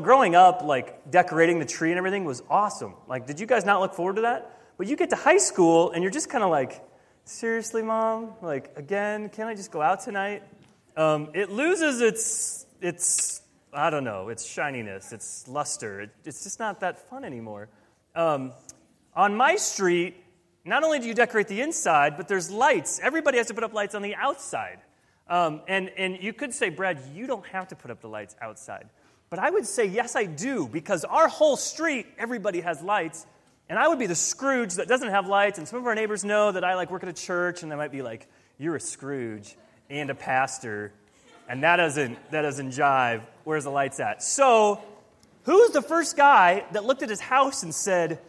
Growing up, like decorating the tree and everything was awesome. Like, did you guys not look forward to that? But you get to high school and you're just kind of like, seriously, mom? Like, again, can't I just go out tonight? Um, it loses its, its, I don't know, its shininess, its luster. It, it's just not that fun anymore. Um, on my street, not only do you decorate the inside, but there's lights. Everybody has to put up lights on the outside. Um, and, and you could say, Brad, you don't have to put up the lights outside. But I would say, yes, I do, because our whole street, everybody has lights. And I would be the Scrooge that doesn't have lights. And some of our neighbors know that I like work at a church, and they might be like, you're a Scrooge and a pastor. And that doesn't, that doesn't jive. Where's the lights at? So, who's the first guy that looked at his house and said,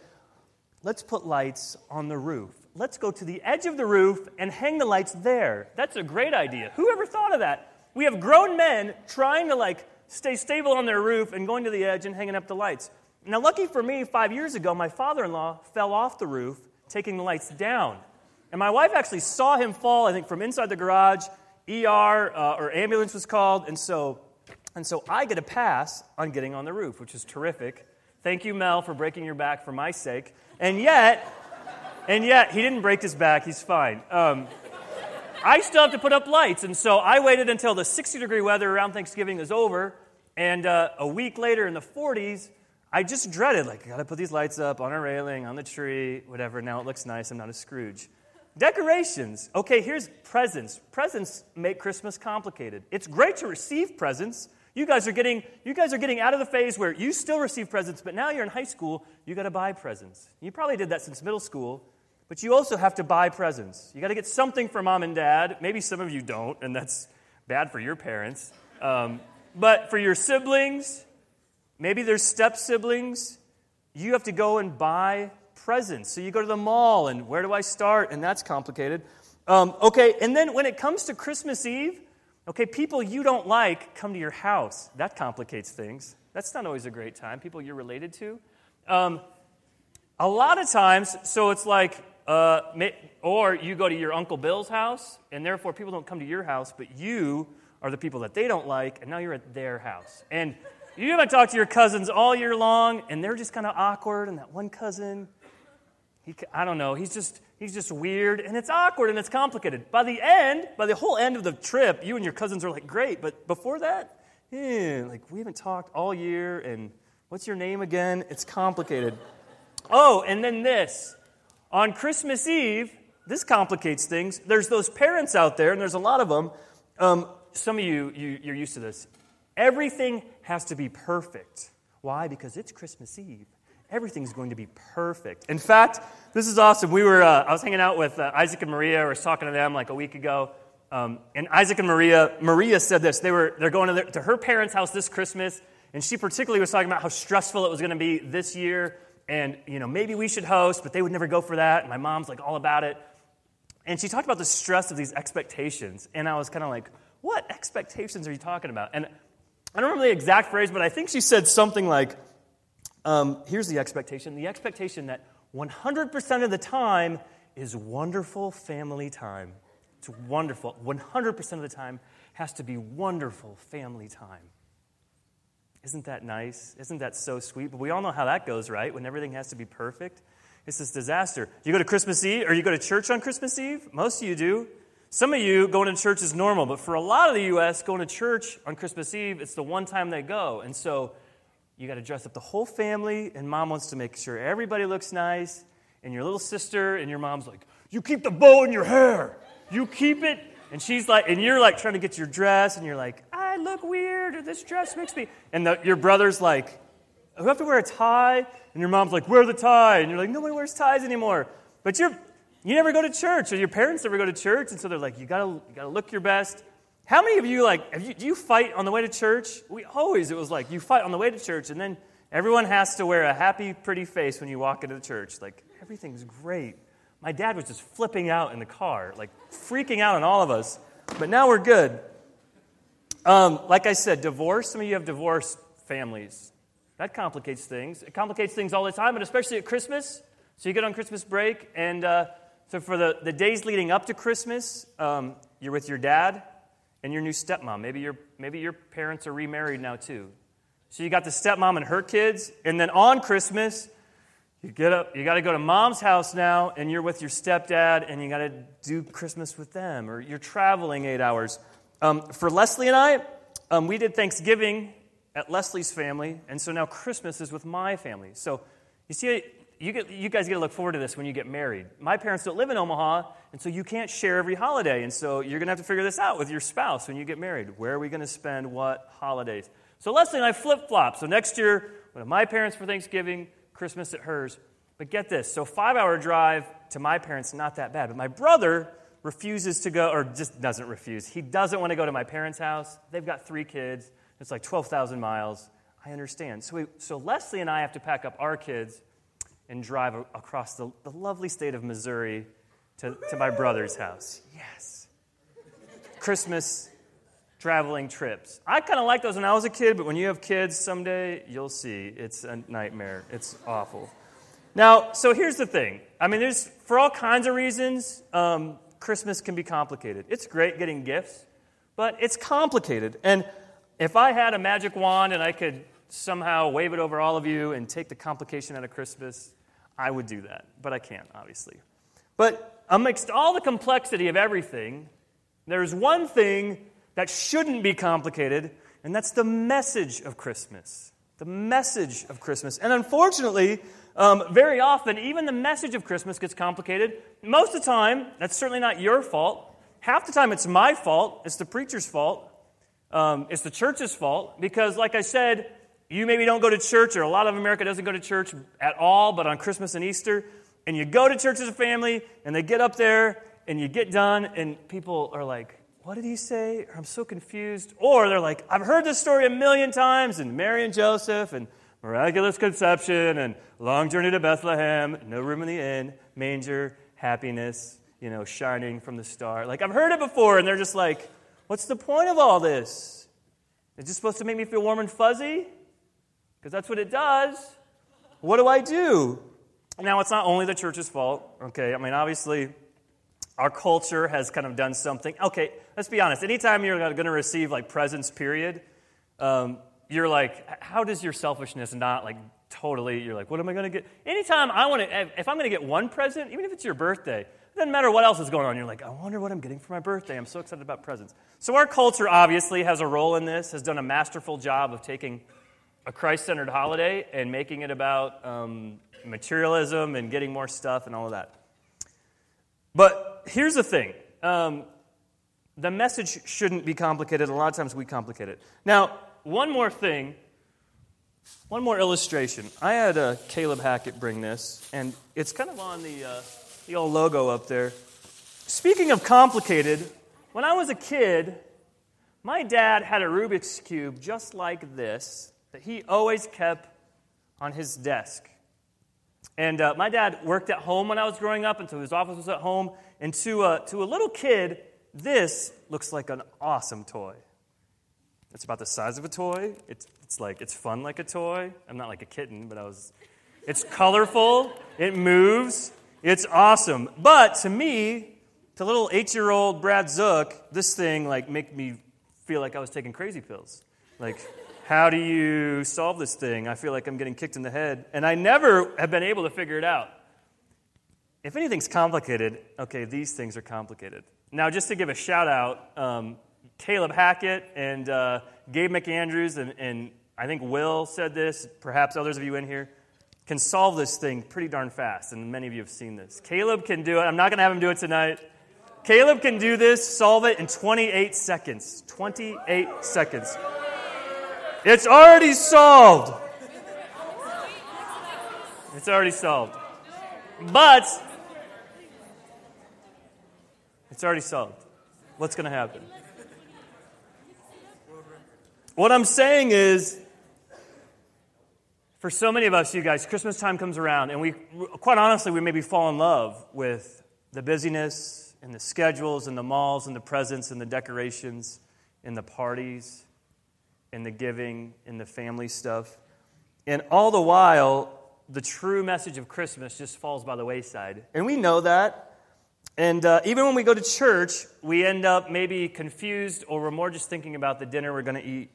let's put lights on the roof? Let's go to the edge of the roof and hang the lights there. That's a great idea. Who ever thought of that? We have grown men trying to like stay stable on their roof and going to the edge and hanging up the lights. Now, lucky for me, five years ago, my father in law fell off the roof, taking the lights down. And my wife actually saw him fall, I think, from inside the garage. ER uh, or ambulance was called. And so, and so I get a pass on getting on the roof, which is terrific. Thank you, Mel, for breaking your back for my sake. And yet, and yet, he didn't break his back. He's fine. Um, I still have to put up lights. And so I waited until the 60 degree weather around Thanksgiving is over. And uh, a week later in the 40s, I just dreaded, like, I gotta put these lights up on a railing, on the tree, whatever. Now it looks nice. I'm not a Scrooge. Decorations. Okay, here's presents. Presents make Christmas complicated. It's great to receive presents. You guys are getting you guys are getting out of the phase where you still receive presents, but now you're in high school, you got to buy presents. You probably did that since middle school. But you also have to buy presents. You got to get something for mom and dad. Maybe some of you don't, and that's bad for your parents. Um, but for your siblings, maybe there's step siblings, you have to go and buy presents. So you go to the mall, and where do I start? And that's complicated. Um, okay, and then when it comes to Christmas Eve, okay, people you don't like come to your house. That complicates things. That's not always a great time. People you're related to. Um, a lot of times, so it's like uh, or you go to your Uncle Bill's house, and therefore people don't come to your house, but you are the people that they don't like, and now you're at their house. And you haven't talked to your cousins all year long, and they're just kind of awkward, and that one cousin, he, I don't know, he's just, he's just weird, and it's awkward and it's complicated. By the end, by the whole end of the trip, you and your cousins are like, great, but before that, eh, like we haven't talked all year, and what's your name again? It's complicated. Oh, and then this. On Christmas Eve, this complicates things. There's those parents out there, and there's a lot of them. Um, some of you, you, you're used to this. Everything has to be perfect. Why? Because it's Christmas Eve. Everything's going to be perfect. In fact, this is awesome. We were, uh, I was hanging out with uh, Isaac and Maria. I was talking to them like a week ago. Um, and Isaac and Maria, Maria said this. They were, they're going to, their, to her parents' house this Christmas. And she particularly was talking about how stressful it was going to be this year and you know maybe we should host but they would never go for that. And my mom's like all about it. And she talked about the stress of these expectations. And i was kind of like what expectations are you talking about? And i don't remember the exact phrase but i think she said something like um, here's the expectation. The expectation that 100% of the time is wonderful family time. It's wonderful. 100% of the time has to be wonderful family time isn't that nice? Isn't that so sweet? But we all know how that goes, right? When everything has to be perfect. It's this disaster. You go to Christmas Eve, or you go to church on Christmas Eve? Most of you do. Some of you going to church is normal, but for a lot of the U.S., going to church on Christmas Eve, it's the one time they go. And so you got to dress up the whole family, and mom wants to make sure everybody looks nice. And your little sister and your mom's like, You keep the bow in your hair. You keep it. And she's like, and you're like trying to get your dress, and you're like, I look weird, this dress makes me. And the, your brother's like, "We have to wear a tie? And your mom's like, wear the tie. And you're like, nobody wears ties anymore. But you're, you never go to church, or your parents never go to church, and so they're like, you gotta, you gotta look your best. How many of you, like, you, do you fight on the way to church? We always, it was like, you fight on the way to church, and then everyone has to wear a happy, pretty face when you walk into the church. Like, everything's great. My dad was just flipping out in the car, like freaking out on all of us. But now we're good. Um, like I said, divorce, some of you have divorced families. That complicates things. It complicates things all the time, but especially at Christmas. So you get on Christmas break, and uh, so for the, the days leading up to Christmas, um, you're with your dad and your new stepmom. Maybe your, maybe your parents are remarried now, too. So you got the stepmom and her kids, and then on Christmas, you get up, you got to go to mom's house now, and you're with your stepdad, and you got to do Christmas with them, or you're traveling eight hours. Um, for Leslie and I, um, we did Thanksgiving at Leslie's family, and so now Christmas is with my family. So you see, you, get, you guys get to look forward to this when you get married. My parents don't live in Omaha, and so you can't share every holiday, and so you're going to have to figure this out with your spouse when you get married. Where are we going to spend what holidays? So Leslie and I flip flop. So next year, one of my parents for Thanksgiving, Christmas at hers. But get this so, five hour drive to my parents, not that bad. But my brother refuses to go, or just doesn't refuse. He doesn't want to go to my parents' house. They've got three kids, it's like 12,000 miles. I understand. So, we, so Leslie and I have to pack up our kids and drive across the, the lovely state of Missouri to, to my brother's house. Yes. Christmas traveling trips. I kind of like those when I was a kid, but when you have kids someday, you'll see. It's a nightmare. It's awful. Now, so here's the thing. I mean, there's, for all kinds of reasons, um, Christmas can be complicated. It's great getting gifts, but it's complicated. And if I had a magic wand and I could somehow wave it over all of you and take the complication out of Christmas, I would do that. But I can't, obviously. But amidst all the complexity of everything, there's one thing that shouldn't be complicated, and that's the message of Christmas. The message of Christmas. And unfortunately, um, very often, even the message of Christmas gets complicated. Most of the time, that's certainly not your fault. Half the time, it's my fault. It's the preacher's fault. Um, it's the church's fault. Because, like I said, you maybe don't go to church, or a lot of America doesn't go to church at all, but on Christmas and Easter, and you go to church as a family, and they get up there, and you get done, and people are like, what did he say? I'm so confused. Or they're like, I've heard this story a million times, and Mary and Joseph, and miraculous conception, and long journey to Bethlehem, no room in the inn, manger, happiness, you know, shining from the star. Like, I've heard it before, and they're just like, what's the point of all this? It's just supposed to make me feel warm and fuzzy? Because that's what it does. What do I do? Now, it's not only the church's fault, okay? I mean, obviously, our culture has kind of done something. Okay, let's be honest. Anytime you're going to receive like presents, period, um, you're like, how does your selfishness not like totally? You're like, what am I going to get? Anytime I want to, if I'm going to get one present, even if it's your birthday, it doesn't matter what else is going on. You're like, I wonder what I'm getting for my birthday. I'm so excited about presents. So our culture obviously has a role in this. Has done a masterful job of taking a Christ-centered holiday and making it about um, materialism and getting more stuff and all of that. But here's the thing um, the message shouldn't be complicated. A lot of times we complicate it. Now, one more thing, one more illustration. I had uh, Caleb Hackett bring this, and it's kind of on the, uh, the old logo up there. Speaking of complicated, when I was a kid, my dad had a Rubik's Cube just like this that he always kept on his desk. And uh, my dad worked at home when I was growing up, and so his office was at home. And to, uh, to a little kid, this looks like an awesome toy. It's about the size of a toy. It's, it's like, it's fun like a toy. I'm not like a kitten, but I was. It's colorful, it moves, it's awesome. But to me, to little eight year old Brad Zook, this thing like made me feel like I was taking crazy pills. Like, how do you solve this thing? I feel like I'm getting kicked in the head. And I never have been able to figure it out. If anything's complicated, okay, these things are complicated. Now, just to give a shout out, um, Caleb Hackett and uh, Gabe McAndrews, and, and I think Will said this, perhaps others of you in here, can solve this thing pretty darn fast. And many of you have seen this. Caleb can do it. I'm not going to have him do it tonight. Caleb can do this, solve it in 28 seconds. 28 seconds. It's already solved. It's already solved. But it's already solved. What's going to happen? What I'm saying is, for so many of us, you guys, Christmas time comes around, and we, quite honestly, we maybe fall in love with the busyness and the schedules and the malls and the presents and the decorations and the parties and the giving and the family stuff. And all the while, the true message of Christmas just falls by the wayside. And we know that. And uh, even when we go to church, we end up maybe confused or we're more just thinking about the dinner we're going to eat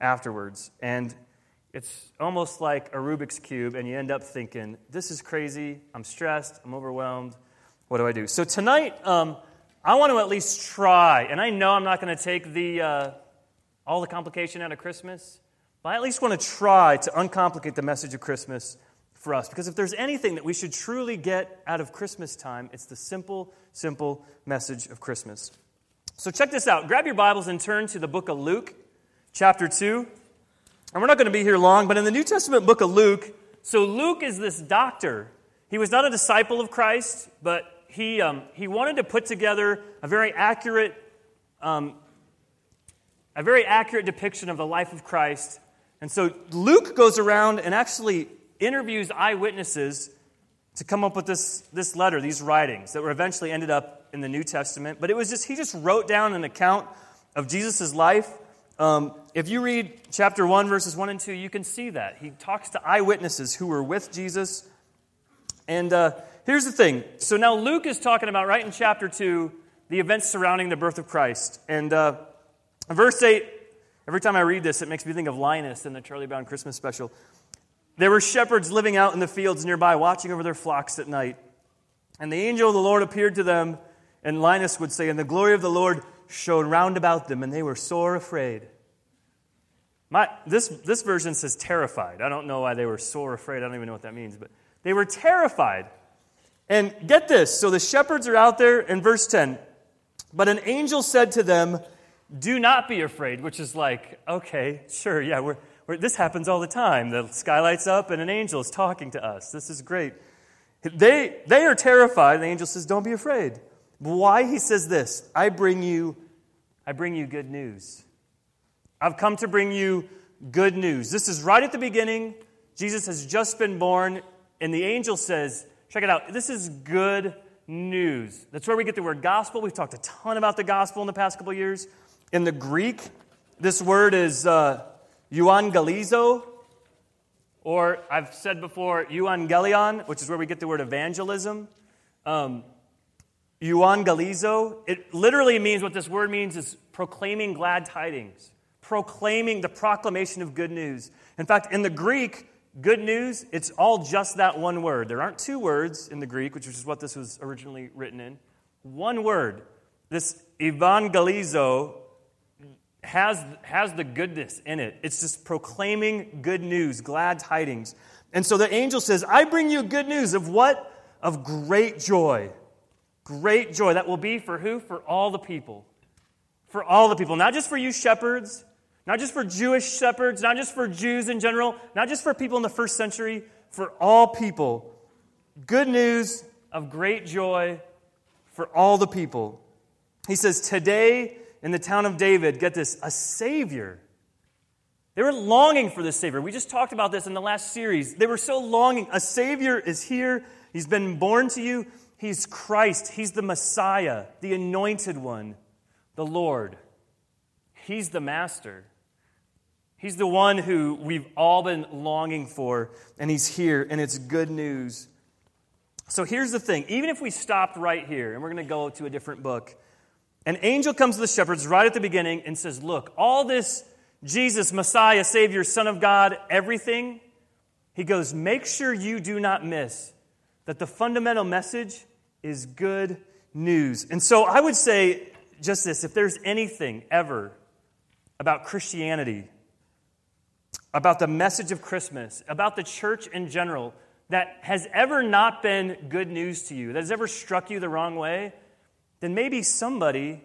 afterwards. And It's almost like a Rubik's Cube, and you end up thinking, this is crazy. I'm stressed. I'm overwhelmed. What do I do? So tonight, um, I want to at least try, and I know I'm not going to take the, uh, all the complication out of Christmas, but I at least want to try to uncomplicate the message of Christmas for us. Because if there's anything that we should truly get out of Christmas time, it's the simple, simple message of Christmas. So check this out. Grab your Bibles and turn to the book of Luke, chapter 2. And we're not going to be here long, but in the New Testament book of Luke, so Luke is this doctor. He was not a disciple of Christ, but he, um, he wanted to put together a very accurate um, a very accurate depiction of the life of Christ. And so Luke goes around and actually interviews eyewitnesses to come up with this, this letter, these writings that were eventually ended up in the New Testament. But it was just, he just wrote down an account of Jesus' life. Um, if you read chapter 1, verses 1 and 2, you can see that. He talks to eyewitnesses who were with Jesus. And uh, here's the thing. So now Luke is talking about, right in chapter 2, the events surrounding the birth of Christ. And uh, verse 8, every time I read this, it makes me think of Linus in the Charlie Brown Christmas special. There were shepherds living out in the fields nearby, watching over their flocks at night. And the angel of the Lord appeared to them, and Linus would say, And the glory of the Lord shone round about them, and they were sore afraid. My, this, this version says terrified. I don't know why they were sore afraid. I don't even know what that means, but they were terrified. And get this so the shepherds are out there in verse 10. But an angel said to them, Do not be afraid, which is like, okay, sure, yeah, we're this happens all the time. The sky lights up and an angel is talking to us. This is great. They, they are terrified. The angel says, Don't be afraid. Why? He says this I bring you, I bring you good news. I've come to bring you good news. This is right at the beginning. Jesus has just been born, and the angel says, Check it out. This is good news. That's where we get the word gospel. We've talked a ton about the gospel in the past couple years. In the Greek, this word is uh, euangelizo, or I've said before, euangelion, which is where we get the word evangelism. Um, euangelizo, it literally means what this word means is proclaiming glad tidings, proclaiming the proclamation of good news. In fact, in the Greek, good news, it's all just that one word. There aren't two words in the Greek, which is what this was originally written in. One word. This evangelizo has, has the goodness in it. It's just proclaiming good news, glad tidings. And so the angel says, I bring you good news of what? Of great joy. Great joy. That will be for who? For all the people. For all the people. Not just for you shepherds, not just for Jewish shepherds, not just for Jews in general, not just for people in the first century, for all people. Good news of great joy for all the people. He says, Today, in the town of David, get this, a Savior. They were longing for this Savior. We just talked about this in the last series. They were so longing. A Savior is here. He's been born to you. He's Christ. He's the Messiah, the anointed one, the Lord. He's the Master. He's the one who we've all been longing for, and He's here, and it's good news. So here's the thing even if we stopped right here, and we're going to go to a different book, an angel comes to the shepherds right at the beginning and says, Look, all this Jesus, Messiah, Savior, Son of God, everything, he goes, Make sure you do not miss that the fundamental message is good news. And so I would say just this if there's anything ever about Christianity, about the message of Christmas, about the church in general, that has ever not been good news to you, that has ever struck you the wrong way, then maybe somebody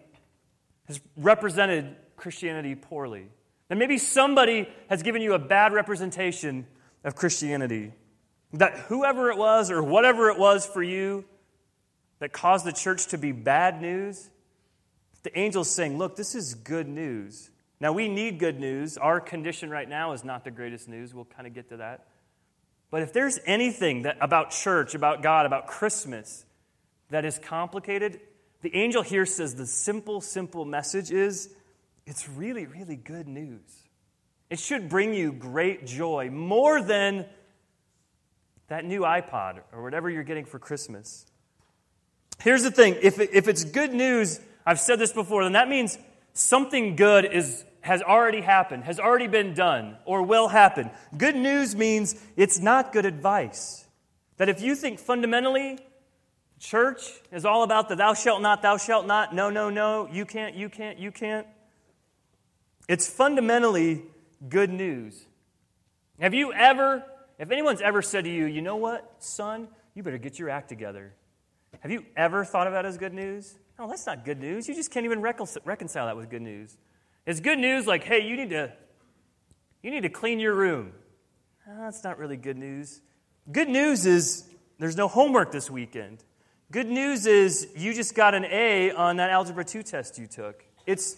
has represented Christianity poorly. Then maybe somebody has given you a bad representation of Christianity. That whoever it was or whatever it was for you that caused the church to be bad news, the angel's saying, Look, this is good news. Now, we need good news. Our condition right now is not the greatest news. We'll kind of get to that. But if there's anything that, about church, about God, about Christmas that is complicated, the angel here says the simple, simple message is it's really, really good news. It should bring you great joy, more than that new iPod or whatever you're getting for Christmas. Here's the thing if, if it's good news, I've said this before, then that means something good is has already happened, has already been done, or will happen. Good news means it's not good advice. That if you think fundamentally church is all about the thou shalt not, thou shalt not, no, no, no, you can't, you can't, you can't, it's fundamentally good news. Have you ever, if anyone's ever said to you, you know what, son, you better get your act together, have you ever thought of that as good news? No, that's not good news. You just can't even reconcile that with good news. It's good news like, hey, you need to, you need to clean your room. Oh, that's not really good news. Good news is there's no homework this weekend. Good news is you just got an A on that Algebra 2 test you took. It's,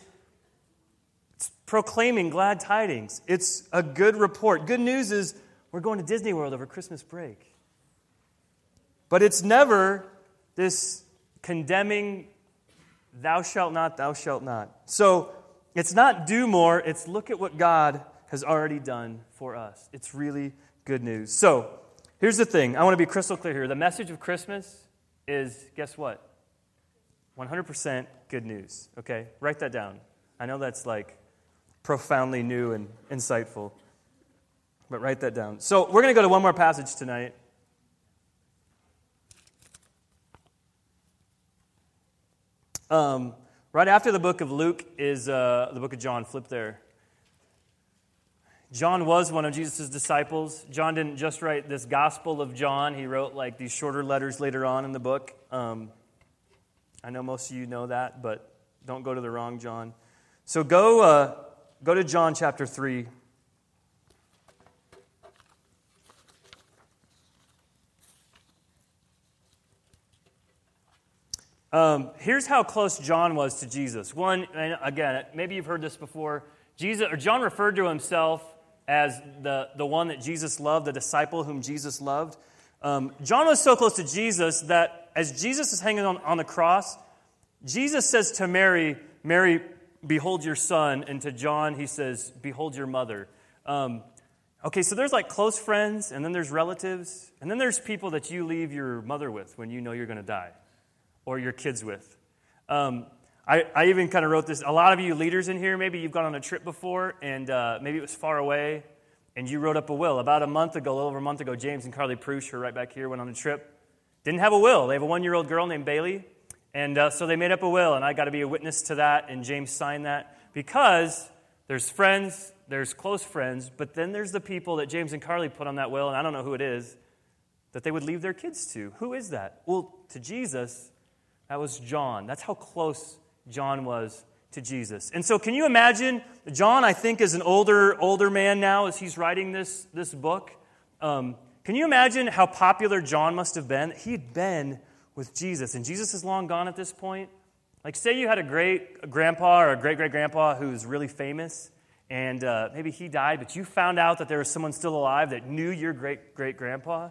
it's proclaiming glad tidings. It's a good report. Good news is we're going to Disney World over Christmas break. But it's never this condemning, thou shalt not, thou shalt not. So it's not do more, it's look at what God has already done for us. It's really good news. So here's the thing I want to be crystal clear here. The message of Christmas is guess what? 100% good news. Okay? Write that down. I know that's like profoundly new and insightful, but write that down. So we're going to go to one more passage tonight. Um, right after the book of Luke is uh, the book of John. Flip there. John was one of Jesus' disciples. John didn't just write this Gospel of John, he wrote like these shorter letters later on in the book. Um, I know most of you know that, but don't go to the wrong John. So go, uh, go to John chapter 3. Um, here's how close John was to Jesus. One, and again, maybe you've heard this before. Jesus, or John referred to himself as the, the one that Jesus loved, the disciple whom Jesus loved. Um, John was so close to Jesus that as Jesus is hanging on, on the cross, Jesus says to Mary, Mary, behold your son. And to John, he says, behold your mother. Um, okay, so there's like close friends, and then there's relatives, and then there's people that you leave your mother with when you know you're going to die or your kids with. Um, I, I, even kind of wrote this. A lot of you leaders in here, maybe you've gone on a trip before, and uh, maybe it was far away, and you wrote up a will. About a month ago, a little over a month ago, James and Carly Prush, who are right back here, went on a trip. Didn't have a will. They have a one year old girl named Bailey, and uh, so they made up a will, and I got to be a witness to that, and James signed that because there's friends, there's close friends, but then there's the people that James and Carly put on that will, and I don't know who it is, that they would leave their kids to. Who is that? Well, to Jesus, that was John. That's how close John was to Jesus. And so, can you imagine? John, I think, is an older, older man now as he's writing this, this book. Um, can you imagine how popular John must have been? He'd been with Jesus, and Jesus is long gone at this point. Like, say you had a great grandpa or a great great grandpa who's really famous, and uh, maybe he died, but you found out that there was someone still alive that knew your great great grandpa.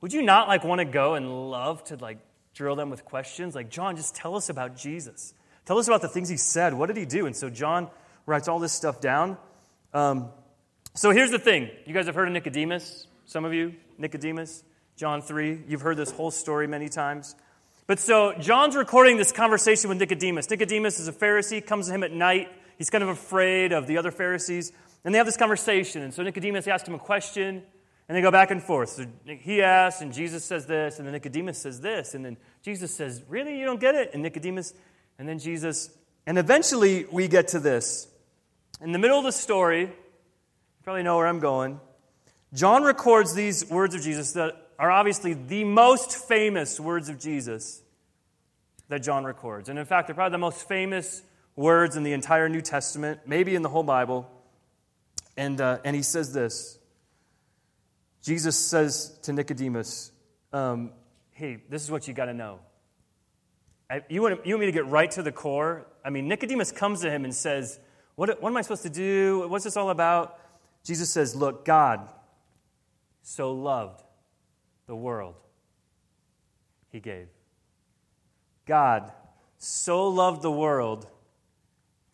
Would you not like want to go and love to like drill them with questions like, John, just tell us about Jesus. Tell us about the things he said. What did he do? And so John writes all this stuff down. Um, so here's the thing you guys have heard of Nicodemus, some of you, Nicodemus, John 3. You've heard this whole story many times. But so John's recording this conversation with Nicodemus. Nicodemus is a Pharisee, comes to him at night. He's kind of afraid of the other Pharisees. And they have this conversation. And so Nicodemus asks him a question. And they go back and forth. So he asks, and Jesus says this, and then Nicodemus says this, and then Jesus says, Really? You don't get it? And Nicodemus, and then Jesus, and eventually we get to this. In the middle of the story, you probably know where I'm going. John records these words of Jesus that are obviously the most famous words of Jesus that John records. And in fact, they're probably the most famous words in the entire New Testament, maybe in the whole Bible. And, uh, and he says this Jesus says to Nicodemus, um, Hey, this is what you got to know. You want, you want me to get right to the core? I mean, Nicodemus comes to him and says, what, what am I supposed to do? What's this all about? Jesus says, Look, God so loved the world, he gave. God so loved the world,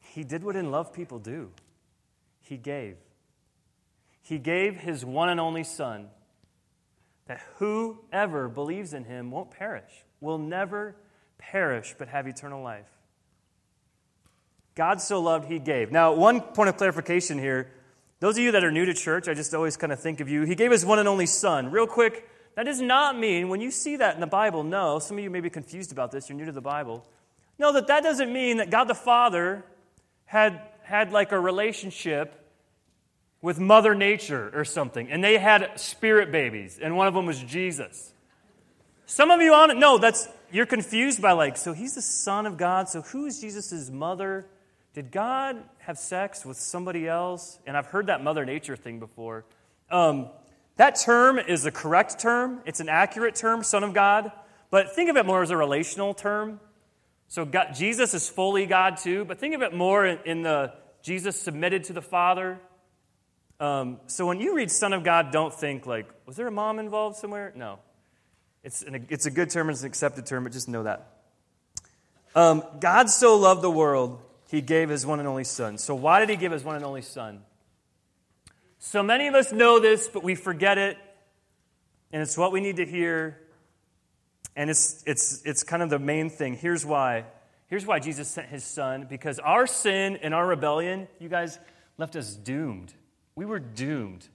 he did what in love people do. He gave. He gave his one and only Son, that whoever believes in him won't perish, will never perish, but have eternal life. God so loved, he gave. Now, one point of clarification here. Those of you that are new to church, I just always kind of think of you. He gave his one and only son. Real quick, that does not mean, when you see that in the Bible, no, some of you may be confused about this, you're new to the Bible. No, that that doesn't mean that God the Father had, had like a relationship with Mother Nature or something, and they had spirit babies, and one of them was Jesus. Some of you on it, no, that's, you're confused by like, so he's the Son of God, so who is Jesus' mother? Did God have sex with somebody else? And I've heard that Mother Nature thing before. Um, that term is a correct term, it's an accurate term, Son of God, but think of it more as a relational term. So God, Jesus is fully God too, but think of it more in, in the Jesus submitted to the Father. Um, so when you read Son of God, don't think like, was there a mom involved somewhere? No. It's, an, it's a good term, it's an accepted term, but just know that. Um, God so loved the world, he gave his one and only Son. So why did he give his one and only Son? So many of us know this, but we forget it. And it's what we need to hear. And it's, it's, it's kind of the main thing. Here's why. Here's why Jesus sent his son because our sin and our rebellion, you guys left us doomed. We were doomed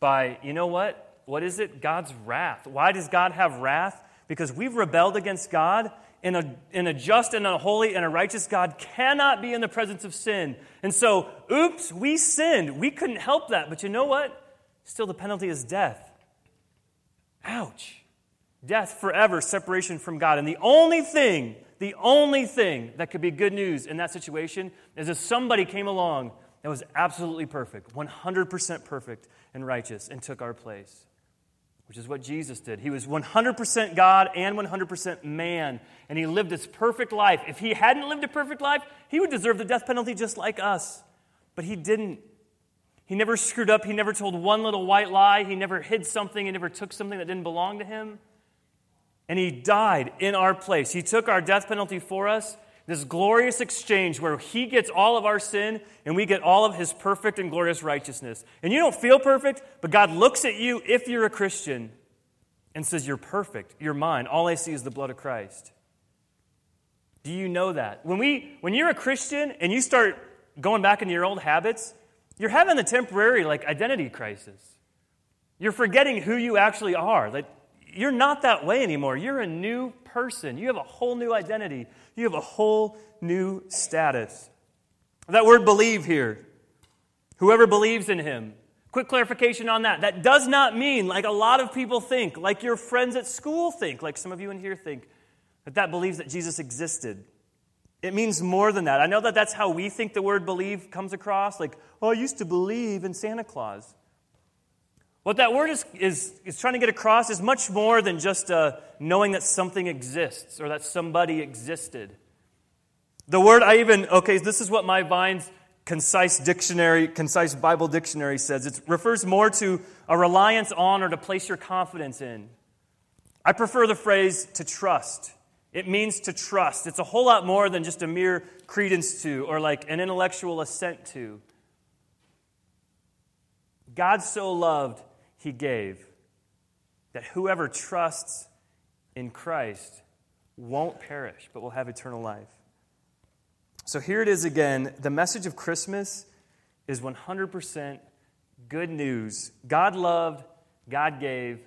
by, you know what? What is it? God's wrath. Why does God have wrath? Because we've rebelled against God and a, and a just and a holy and a righteous God cannot be in the presence of sin. And so, oops, we sinned. We couldn't help that. But you know what? Still, the penalty is death. Ouch. Death forever, separation from God. And the only thing, the only thing that could be good news in that situation is if somebody came along that was absolutely perfect, 100% perfect and righteous, and took our place which is what Jesus did. He was 100% God and 100% man, and he lived this perfect life. If he hadn't lived a perfect life, he would deserve the death penalty just like us. But he didn't. He never screwed up. He never told one little white lie. He never hid something. He never took something that didn't belong to him. And he died in our place. He took our death penalty for us this glorious exchange where He gets all of our sin and we get all of His perfect and glorious righteousness. And you don't feel perfect, but God looks at you if you're a Christian and says, You're perfect. You're mine. All I see is the blood of Christ. Do you know that? When, we, when you're a Christian and you start going back into your old habits, you're having a temporary like identity crisis. You're forgetting who you actually are. Like, you're not that way anymore. You're a new person. You have a whole new identity. You have a whole new status. That word believe here. Whoever believes in him. Quick clarification on that. That does not mean, like a lot of people think, like your friends at school think, like some of you in here think, that that believes that Jesus existed. It means more than that. I know that that's how we think the word believe comes across. Like, oh, I used to believe in Santa Claus. What that word is, is, is trying to get across is much more than just uh, knowing that something exists or that somebody existed. The word I even, okay, this is what my Vine's concise dictionary, concise Bible dictionary says. It refers more to a reliance on or to place your confidence in. I prefer the phrase to trust. It means to trust. It's a whole lot more than just a mere credence to or like an intellectual assent to. God so loved he gave, that whoever trusts in Christ won't perish, but will have eternal life. So here it is again. The message of Christmas is 100% good news. God loved, God gave,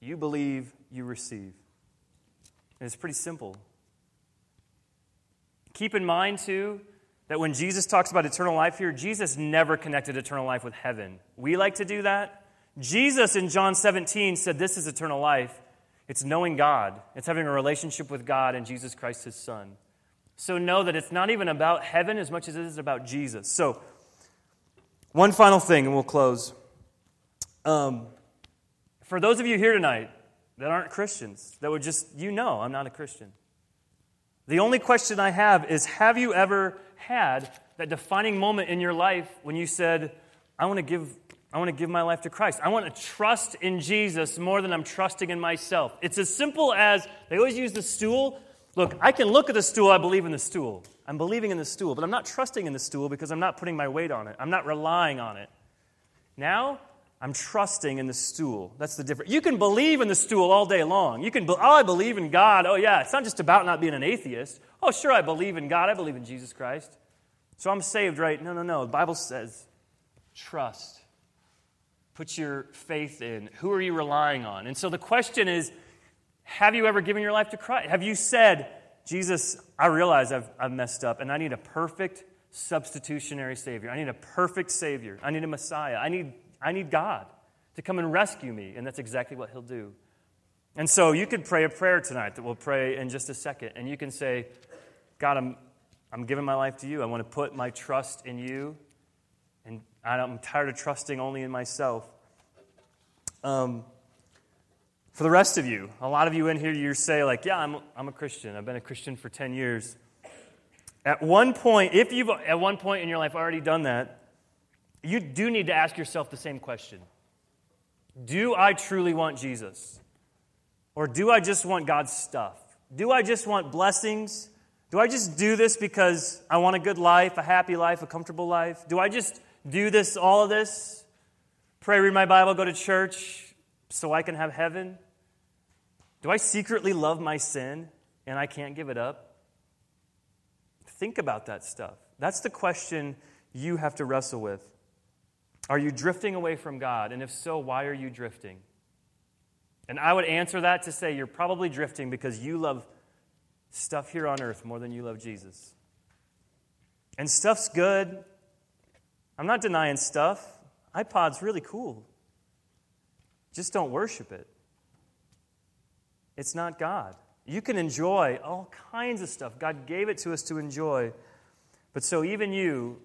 you believe, you receive. And it's pretty simple. Keep in mind, too, that when Jesus talks about eternal life here, Jesus never connected eternal life with heaven. We like to do that. Jesus in John 17 said, This is eternal life. It's knowing God, it's having a relationship with God and Jesus Christ, his Son. So know that it's not even about heaven as much as it is about Jesus. So, one final thing, and we'll close. Um, for those of you here tonight that aren't Christians, that would just, you know, I'm not a Christian. The only question I have is Have you ever had that defining moment in your life when you said, I want to give I want to give my life to Christ. I want to trust in Jesus more than I'm trusting in myself. It's as simple as they always use the stool. Look, I can look at the stool, I believe in the stool. I'm believing in the stool, but I'm not trusting in the stool because I'm not putting my weight on it. I'm not relying on it. Now, I'm trusting in the stool. That's the difference. You can believe in the stool all day long. You can, oh, I believe in God. Oh, yeah. It's not just about not being an atheist. Oh, sure, I believe in God. I believe in Jesus Christ. So I'm saved, right? No, no, no. The Bible says trust. Put your faith in. Who are you relying on? And so the question is have you ever given your life to Christ? Have you said, Jesus, I realize I've, I've messed up and I need a perfect substitutionary Savior. I need a perfect Savior. I need a Messiah. I need, I need God to come and rescue me. And that's exactly what He'll do. And so you could pray a prayer tonight that we'll pray in just a second. And you can say, God, I'm, I'm giving my life to you. I want to put my trust in you. I'm tired of trusting only in myself. Um, for the rest of you, a lot of you in here, you say, like, yeah, I'm, I'm a Christian. I've been a Christian for 10 years. At one point, if you've at one point in your life already done that, you do need to ask yourself the same question Do I truly want Jesus? Or do I just want God's stuff? Do I just want blessings? Do I just do this because I want a good life, a happy life, a comfortable life? Do I just do this, all of this? Pray, read my Bible, go to church so I can have heaven? Do I secretly love my sin and I can't give it up? Think about that stuff. That's the question you have to wrestle with. Are you drifting away from God? And if so, why are you drifting? And I would answer that to say you're probably drifting because you love stuff here on earth more than you love Jesus. And stuff's good. I'm not denying stuff. iPod's really cool. Just don't worship it. It's not God. You can enjoy all kinds of stuff. God gave it to us to enjoy. But so, even you,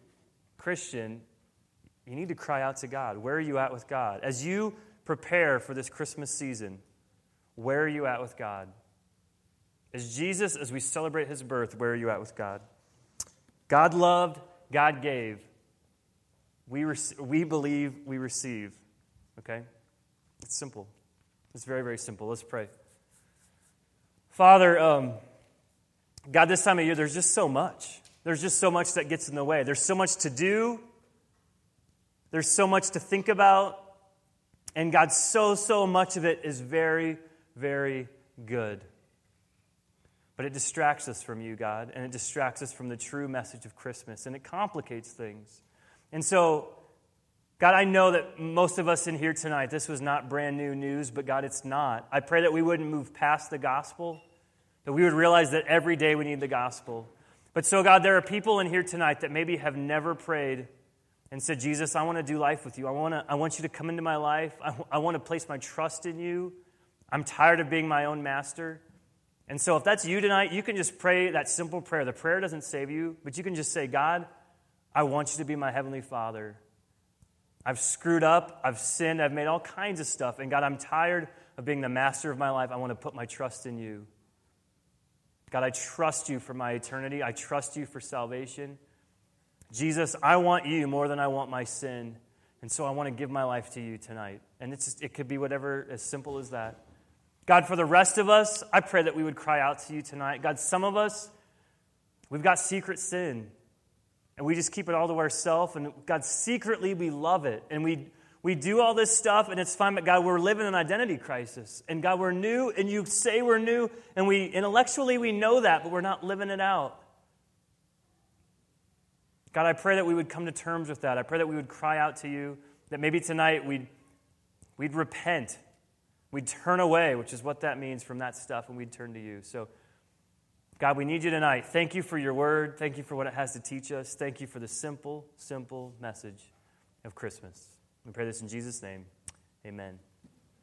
Christian, you need to cry out to God. Where are you at with God? As you prepare for this Christmas season, where are you at with God? As Jesus, as we celebrate his birth, where are you at with God? God loved, God gave. We, rec- we believe, we receive. Okay? It's simple. It's very, very simple. Let's pray. Father, um, God, this time of year, there's just so much. There's just so much that gets in the way. There's so much to do, there's so much to think about. And God, so, so much of it is very, very good. But it distracts us from you, God, and it distracts us from the true message of Christmas, and it complicates things. And so, God, I know that most of us in here tonight, this was not brand new news, but God, it's not. I pray that we wouldn't move past the gospel that we would realize that every day we need the gospel. But so, God, there are people in here tonight that maybe have never prayed and said, Jesus, I want to do life with you. I, want to, I want you to come into my life. I, I want to place my trust in you. I'm tired of being my own master. And so, if that's you tonight, you can just pray that simple prayer. The prayer doesn't save you, but you can just say, God, I want you to be my heavenly Father. I've screwed up, I've sinned, I've made all kinds of stuff. And God, I'm tired of being the master of my life. I want to put my trust in you. God, I trust you for my eternity. I trust you for salvation. Jesus, I want you more than I want my sin. And so I want to give my life to you tonight. And it's it could be whatever, as simple as that. God, for the rest of us, I pray that we would cry out to you tonight. God, some of us, we've got secret sin. And we just keep it all to ourselves. And God, secretly, we love it. And we we do all this stuff and it's fine, but God, we're living an identity crisis. And God, we're new, and you say we're new, and we intellectually we know that, but we're not living it out. God, I pray that we would come to terms with that. I pray that we would cry out to you, that maybe tonight we'd, we'd repent. We'd turn away, which is what that means from that stuff, and we'd turn to you. So, God, we need you tonight. Thank you for your word. Thank you for what it has to teach us. Thank you for the simple, simple message of Christmas. We pray this in Jesus' name. Amen.